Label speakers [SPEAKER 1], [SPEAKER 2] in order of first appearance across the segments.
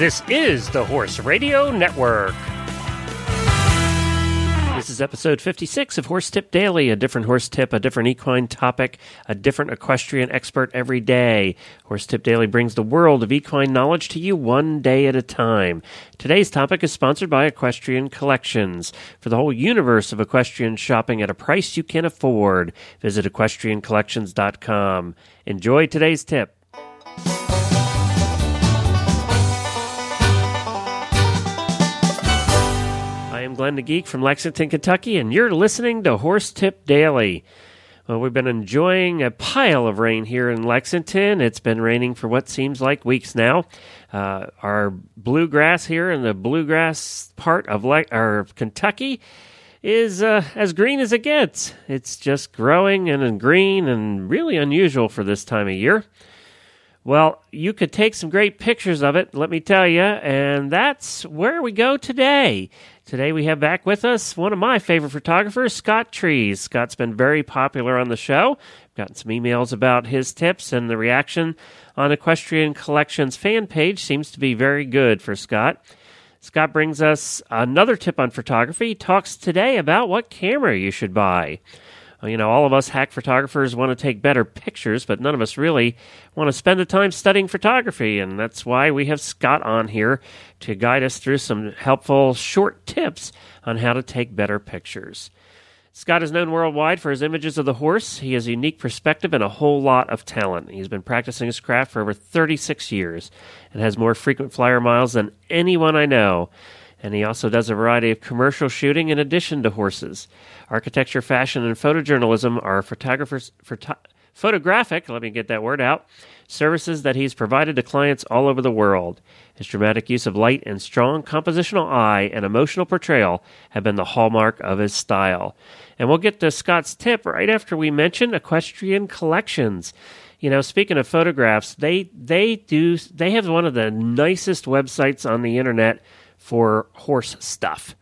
[SPEAKER 1] This is the Horse Radio Network. This is episode 56 of Horse Tip Daily, a different horse tip, a different equine topic, a different equestrian expert every day. Horse Tip Daily brings the world of equine knowledge to you one day at a time. Today's topic is sponsored by Equestrian Collections. For the whole universe of equestrian shopping at a price you can afford, visit equestriancollections.com. Enjoy today's tip. Glenn the Geek from Lexington, Kentucky, and you're listening to Horse Tip Daily. Well, we've been enjoying a pile of rain here in Lexington. It's been raining for what seems like weeks now. Uh, our bluegrass here in the bluegrass part of Le- or Kentucky is uh, as green as it gets. It's just growing and green and really unusual for this time of year. Well, you could take some great pictures of it, let me tell you, and that's where we go today. Today we have back with us one of my favorite photographers, Scott Trees. Scott's been very popular on the show. I've gotten some emails about his tips, and the reaction on Equestrian Collections fan page seems to be very good for Scott. Scott brings us another tip on photography. He talks today about what camera you should buy. You know, all of us hack photographers want to take better pictures, but none of us really want to spend the time studying photography. And that's why we have Scott on here to guide us through some helpful short tips on how to take better pictures. Scott is known worldwide for his images of the horse. He has a unique perspective and a whole lot of talent. He's been practicing his craft for over 36 years and has more frequent flyer miles than anyone I know and he also does a variety of commercial shooting in addition to horses. Architecture, fashion, and photojournalism are photographers photo, photographic, let me get that word out, services that he's provided to clients all over the world. His dramatic use of light and strong compositional eye and emotional portrayal have been the hallmark of his style. And we'll get to Scott's tip right after we mention equestrian collections. You know, speaking of photographs, they they do they have one of the nicest websites on the internet for horse stuff.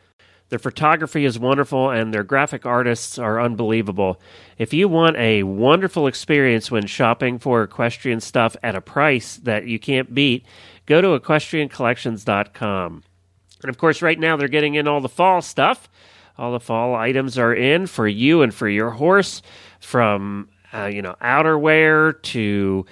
[SPEAKER 1] Their photography is wonderful and their graphic artists are unbelievable. If you want a wonderful experience when shopping for equestrian stuff at a price that you can't beat, go to equestriancollections.com. And of course, right now they're getting in all the fall stuff. All the fall items are in for you and for your horse, from uh, you know outerwear to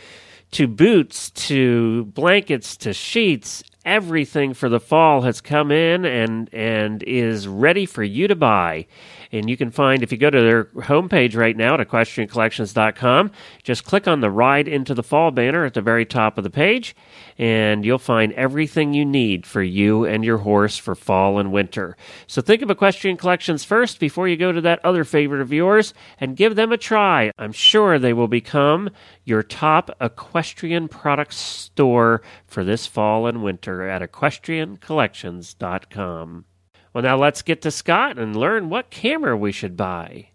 [SPEAKER 1] to boots to blankets to sheets everything for the fall has come in and and is ready for you to buy. And you can find, if you go to their homepage right now at equestriancollections.com, just click on the Ride into the Fall banner at the very top of the page, and you'll find everything you need for you and your horse for fall and winter. So think of Equestrian Collections first before you go to that other favorite of yours and give them a try. I'm sure they will become your top equestrian product store for this fall and winter at equestriancollections.com. Well, now let's get to Scott and learn what camera we should buy.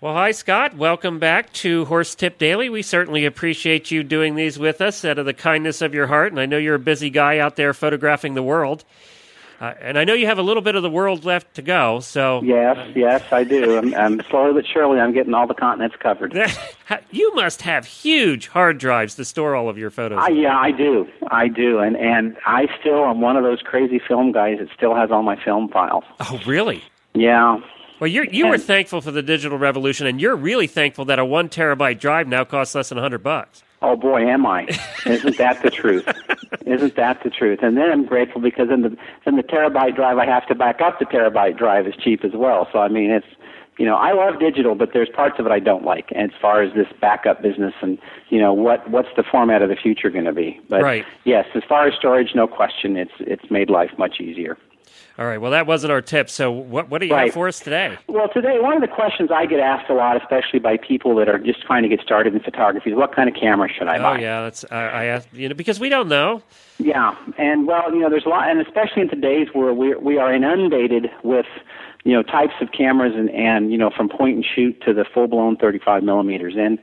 [SPEAKER 1] Well, hi, Scott. Welcome back to Horse Tip Daily. We certainly appreciate you doing these with us out of the kindness of your heart. And I know you're a busy guy out there photographing the world. Uh, and I know you have a little bit of the world left to go. So
[SPEAKER 2] yes, yes, I do. I'm, I'm slowly but surely I'm getting all the continents covered.
[SPEAKER 1] you must have huge hard drives to store all of your photos.
[SPEAKER 2] Uh, yeah, I do. I do, and and I still am one of those crazy film guys that still has all my film files.
[SPEAKER 1] Oh, really?
[SPEAKER 2] Yeah.
[SPEAKER 1] Well, you you were thankful for the digital revolution, and you're really thankful that a one terabyte drive now costs less than a hundred bucks.
[SPEAKER 2] Oh boy, am I! Isn't that the truth? Isn't that the truth? And then I'm grateful because in the in the terabyte drive, I have to back up the terabyte drive is cheap as well. So I mean, it's you know, I love digital, but there's parts of it I don't like. And as far as this backup business and you know what what's the format of the future going to be? But
[SPEAKER 1] right.
[SPEAKER 2] yes, as far as storage, no question, it's it's made life much easier.
[SPEAKER 1] All right. Well, that wasn't our tip. So, what what do you
[SPEAKER 2] right.
[SPEAKER 1] have for us today?
[SPEAKER 2] Well, today one of the questions I get asked a lot, especially by people that are just trying to get started in photography, is what kind of camera should I
[SPEAKER 1] oh,
[SPEAKER 2] buy?
[SPEAKER 1] Oh yeah, that's I, I asked you know because we don't know.
[SPEAKER 2] Yeah, and well, you know, there's a lot, and especially in today's world, we we are inundated with you know types of cameras and and you know from point and shoot to the full blown 35 millimeters, and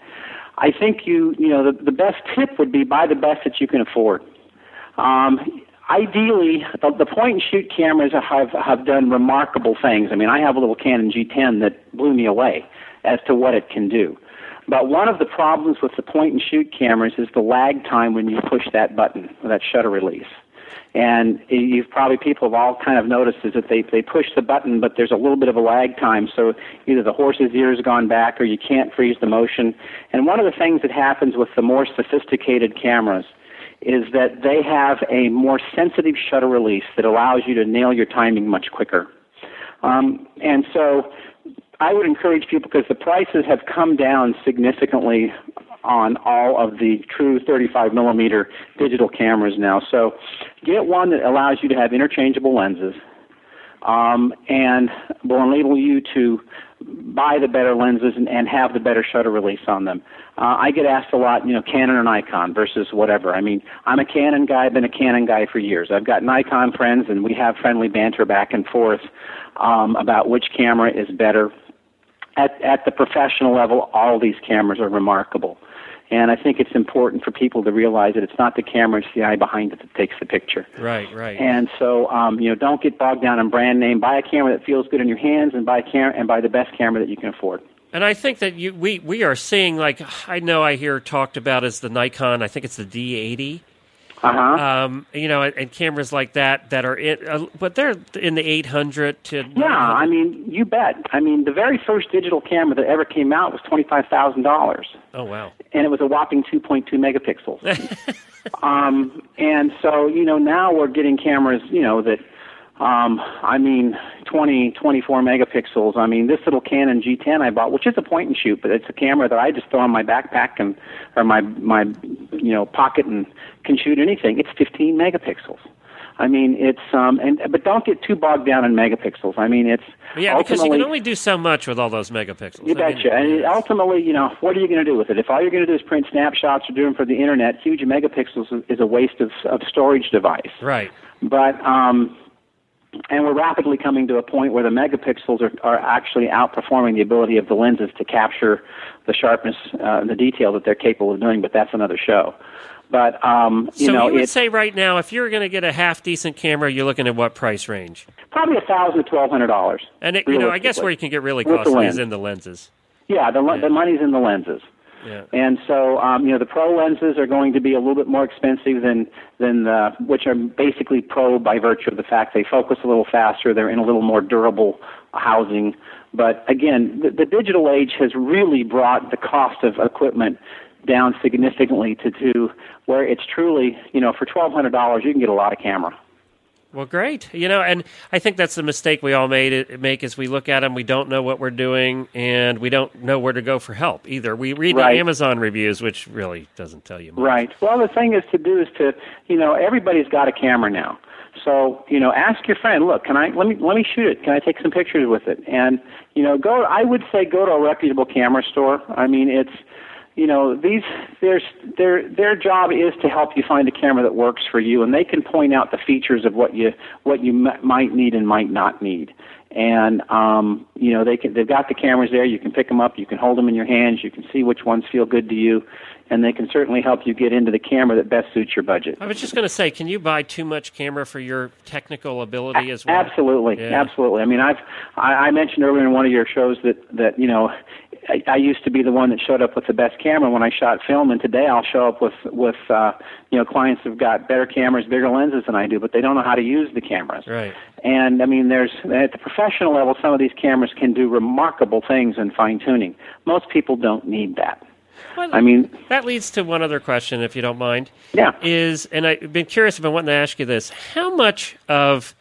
[SPEAKER 2] I think you you know the the best tip would be buy the best that you can afford. Um, ideally, the, the point and shoot cameras have have done remarkable things. I mean, I have a little Canon G10 that blew me away as to what it can do. But one of the problems with the point and shoot cameras is the lag time when you push that button, that shutter release. And you've probably people have all kind of noticed is that they they push the button, but there's a little bit of a lag time. So either the horse's ears gone back, or you can't freeze the motion. And one of the things that happens with the more sophisticated cameras is that they have a more sensitive shutter release that allows you to nail your timing much quicker. Um, and so I would encourage people because the prices have come down significantly on all of the true 35 millimeter digital cameras now. So get one that allows you to have interchangeable lenses um, and will enable you to buy the better lenses and, and have the better shutter release on them. Uh, I get asked a lot, you know, Canon or Nikon versus whatever. I mean, I'm a Canon guy, I've been a Canon guy for years. I've got Nikon friends, and we have friendly banter back and forth um, about which camera is better. At, at the professional level, all these cameras are remarkable. And I think it's important for people to realize that it's not the camera, it's the eye behind it that takes the picture.
[SPEAKER 1] Right, right.
[SPEAKER 2] And so, um, you know, don't get bogged down in brand name. Buy a camera that feels good in your hands, and buy a cam- and buy the best camera that you can afford.
[SPEAKER 1] And I think that you, we we are seeing like I know I hear talked about as the Nikon. I think it's the D80
[SPEAKER 2] uh-huh.
[SPEAKER 1] Um, you know, and, and, cameras like that that are in, uh, but they're in the 800 to.
[SPEAKER 2] Yeah, I mean, you bet. I mean, the very first digital camera that ever came out was twenty five thousand dollars.
[SPEAKER 1] Oh wow!
[SPEAKER 2] And it was a whopping two point two megapixels. um, and so you know now we're getting cameras, you know that um, I mean, 20, 24 megapixels. I mean, this little Canon G10 I bought, which is a point and shoot, but it's a camera that I just throw in my backpack and or my my you know pocket and can shoot anything. It's 15 megapixels. I mean, it's um, and but don't get too bogged down in megapixels. I mean, it's
[SPEAKER 1] yeah, because you can only do so much with all those megapixels.
[SPEAKER 2] You I betcha. Mean, and ultimately, you know, what are you going to do with it? If all you're going to do is print snapshots or do them for the internet, huge megapixels is a waste of of storage device.
[SPEAKER 1] Right.
[SPEAKER 2] But um, and we're rapidly coming to a point where the megapixels are, are actually outperforming the ability of the lenses to capture the sharpness uh, and the detail that they're capable of doing, but that's another show. But um, you
[SPEAKER 1] so
[SPEAKER 2] know,
[SPEAKER 1] you would say right now, if you're going to get a half decent camera, you're looking at what price range?
[SPEAKER 2] Probably a thousand to twelve hundred dollars.
[SPEAKER 1] And it, you know, I guess where you can get really costly is in the lenses.
[SPEAKER 2] Yeah, the yeah. the money's in the lenses. And so, um, you know, the pro lenses are going to be a little bit more expensive than than the, which are basically pro by virtue of the fact they focus a little faster, they're in a little more durable housing. But again, the, the digital age has really brought the cost of equipment down significantly to, to where it's truly, you know, for twelve hundred dollars you can get a lot of camera.
[SPEAKER 1] Well, great. You know, and I think that's the mistake we all made it, make is we look at them, we don't know what we're doing, and we don't know where to go for help either. We read
[SPEAKER 2] right.
[SPEAKER 1] the Amazon reviews, which really doesn't tell you much.
[SPEAKER 2] Right. Well, the thing is to do is to, you know, everybody's got a camera now. So, you know, ask your friend, look, can I let me let me shoot it? Can I take some pictures with it? And, you know, go I would say go to a reputable camera store. I mean, it's you know these there's their their job is to help you find a camera that works for you and they can point out the features of what you what you m- might need and might not need. And um you know they can they've got the cameras there you can pick them up you can hold them in your hands you can see which ones feel good to you and they can certainly help you get into the camera that best suits your budget.
[SPEAKER 1] I was just going to say, can you buy too much camera for your technical ability as well?
[SPEAKER 2] Absolutely,
[SPEAKER 1] yeah.
[SPEAKER 2] absolutely. I mean, I've I, I mentioned earlier in one of your shows that that you know I, I used to be the one that showed up with the best camera when I shot film, and today I'll show up with with uh, you know clients who've got better cameras, bigger lenses than I do, but they don't know how to use the cameras.
[SPEAKER 1] Right.
[SPEAKER 2] And I mean, there's at the professional level, some of these cameras can do remarkable things in fine tuning. Most people don't need that.
[SPEAKER 1] Well,
[SPEAKER 2] I mean,
[SPEAKER 1] that leads to one other question, if you don't mind.
[SPEAKER 2] Yeah.
[SPEAKER 1] Is and I've been curious. I've been wanting to ask you this: How much of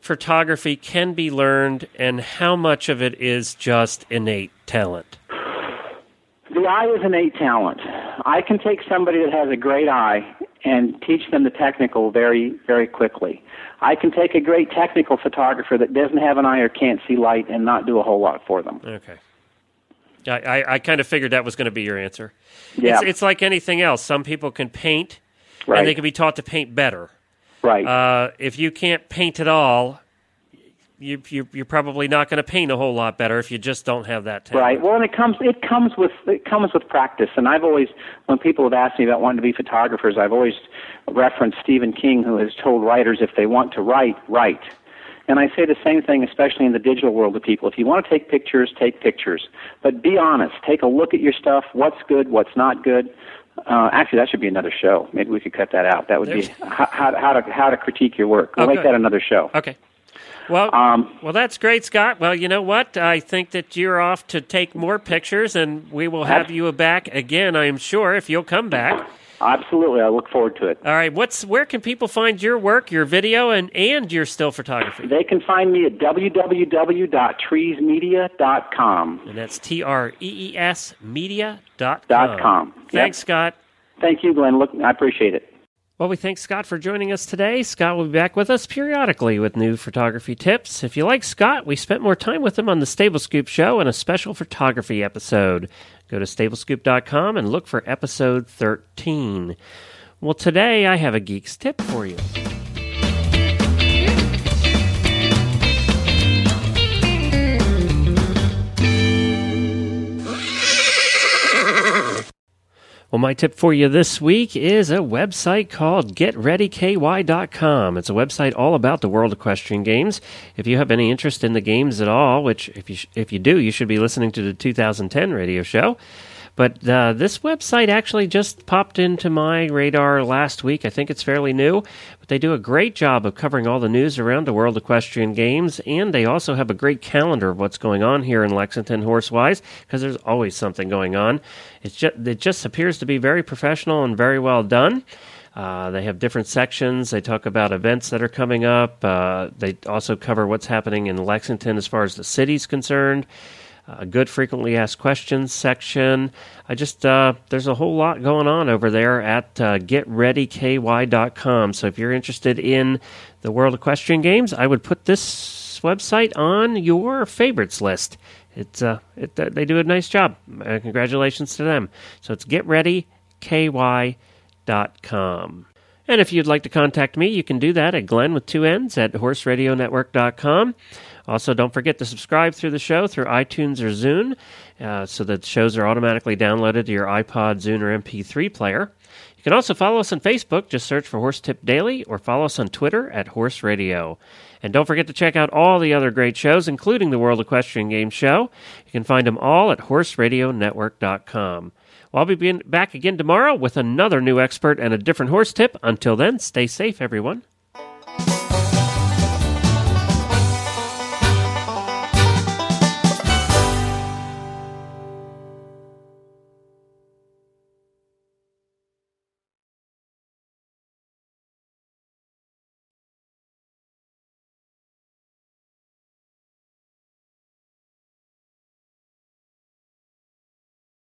[SPEAKER 1] photography can be learned, and how much of it is just innate talent?
[SPEAKER 2] The eye is innate talent. I can take somebody that has a great eye and teach them the technical very, very quickly. I can take a great technical photographer that doesn't have an eye or can't see light and not do a whole lot for them.
[SPEAKER 1] Okay. I, I, I kind of figured that was going to be your answer.
[SPEAKER 2] Yeah.
[SPEAKER 1] It's, it's like anything else. Some people can paint,
[SPEAKER 2] right.
[SPEAKER 1] and they can be taught to paint better.
[SPEAKER 2] Right.
[SPEAKER 1] Uh, if you can't paint at all, you, you you're probably not going to paint a whole lot better if you just don't have that talent.
[SPEAKER 2] Right. Well, and it comes it comes with it comes with practice. And I've always, when people have asked me about wanting to be photographers, I've always referenced Stephen King, who has told writers if they want to write, write. And I say the same thing, especially in the digital world to people. If you want to take pictures, take pictures. But be honest. Take a look at your stuff. What's good, what's not good. Uh, actually, that should be another show. Maybe we could cut that out. That would
[SPEAKER 1] There's-
[SPEAKER 2] be how, how, how to how to critique your work. We'll
[SPEAKER 1] Oh,
[SPEAKER 2] make
[SPEAKER 1] good.
[SPEAKER 2] that another show.
[SPEAKER 1] Okay. Well,
[SPEAKER 2] Um,
[SPEAKER 1] well, that's great, Scott. Well, you know what? I think that you're off to take more pictures, and we will have you back again. I am sure if you'll come back.
[SPEAKER 2] absolutely, I look forward to it.
[SPEAKER 1] All right. What's where can people find your work, your video, and and your still photography?
[SPEAKER 2] They can find me at www.treesmedia.com.
[SPEAKER 1] And that's T R E E S media dot
[SPEAKER 2] Dot com.
[SPEAKER 1] Thanks,
[SPEAKER 2] Yep.
[SPEAKER 1] Scott.
[SPEAKER 2] Thank you, Glenn. Look, I appreciate it.
[SPEAKER 1] Well, we thank Scott for joining us today. Scott will be back with us periodically with new photography tips. If you like Scott, we spent more time with him on the Stable Scoop show in a special photography episode. Go to stablescoop.com and look for episode 13. Well, today I have a geek's tip for you. Well, my tip for you this week is a website called GetReadyKY.com. It's a website all about the world equestrian games. If you have any interest in the games at all, which if you if you do, you should be listening to the 2010 radio show. But uh, this website actually just popped into my radar last week. I think it's fairly new, but they do a great job of covering all the news around the World Equestrian Games, and they also have a great calendar of what's going on here in Lexington horsewise, because there's always something going on. It's just, it just appears to be very professional and very well done. Uh, they have different sections. They talk about events that are coming up. Uh, they also cover what's happening in Lexington as far as the city's concerned a good frequently asked questions section. I just uh, there's a whole lot going on over there at uh, getreadyky.com. So if you're interested in the World Equestrian Games, I would put this website on your favorites list. It's uh, it, they do a nice job. Uh, congratulations to them. So it's getreadyky.com. And if you'd like to contact me, you can do that at Glenn with two N's at horseradionetwork.com. Also, don't forget to subscribe through the show through iTunes or Zune uh, so that shows are automatically downloaded to your iPod, Zune, or MP3 player. You can also follow us on Facebook. Just search for Horse Tip Daily or follow us on Twitter at Horse Radio. And don't forget to check out all the other great shows, including the World Equestrian Games Show. You can find them all at horseradionetwork.com. Well, I'll be back again tomorrow with another new expert and a different horse tip. Until then, stay safe, everyone.